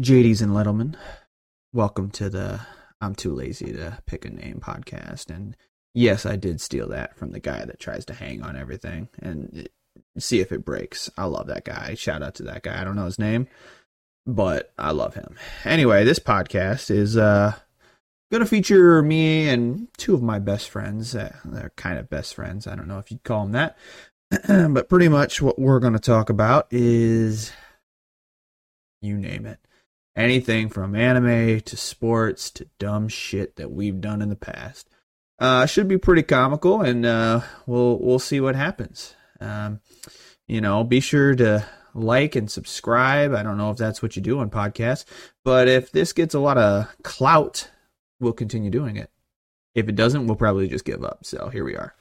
JD's and Littleman. Welcome to the I'm Too Lazy to Pick a Name podcast. And yes, I did steal that from the guy that tries to hang on everything and see if it breaks. I love that guy. Shout out to that guy. I don't know his name, but I love him. Anyway, this podcast is uh going to feature me and two of my best friends. Uh, they're kind of best friends. I don't know if you'd call them that. but pretty much what we're going to talk about is you name it anything from anime to sports to dumb shit that we've done in the past. Uh, should be pretty comical, and uh, we'll we'll see what happens. Um, you know, be sure to like and subscribe. I don't know if that's what you do on podcasts, but if this gets a lot of clout, we'll continue doing it. If it doesn't, we'll probably just give up. So here we are.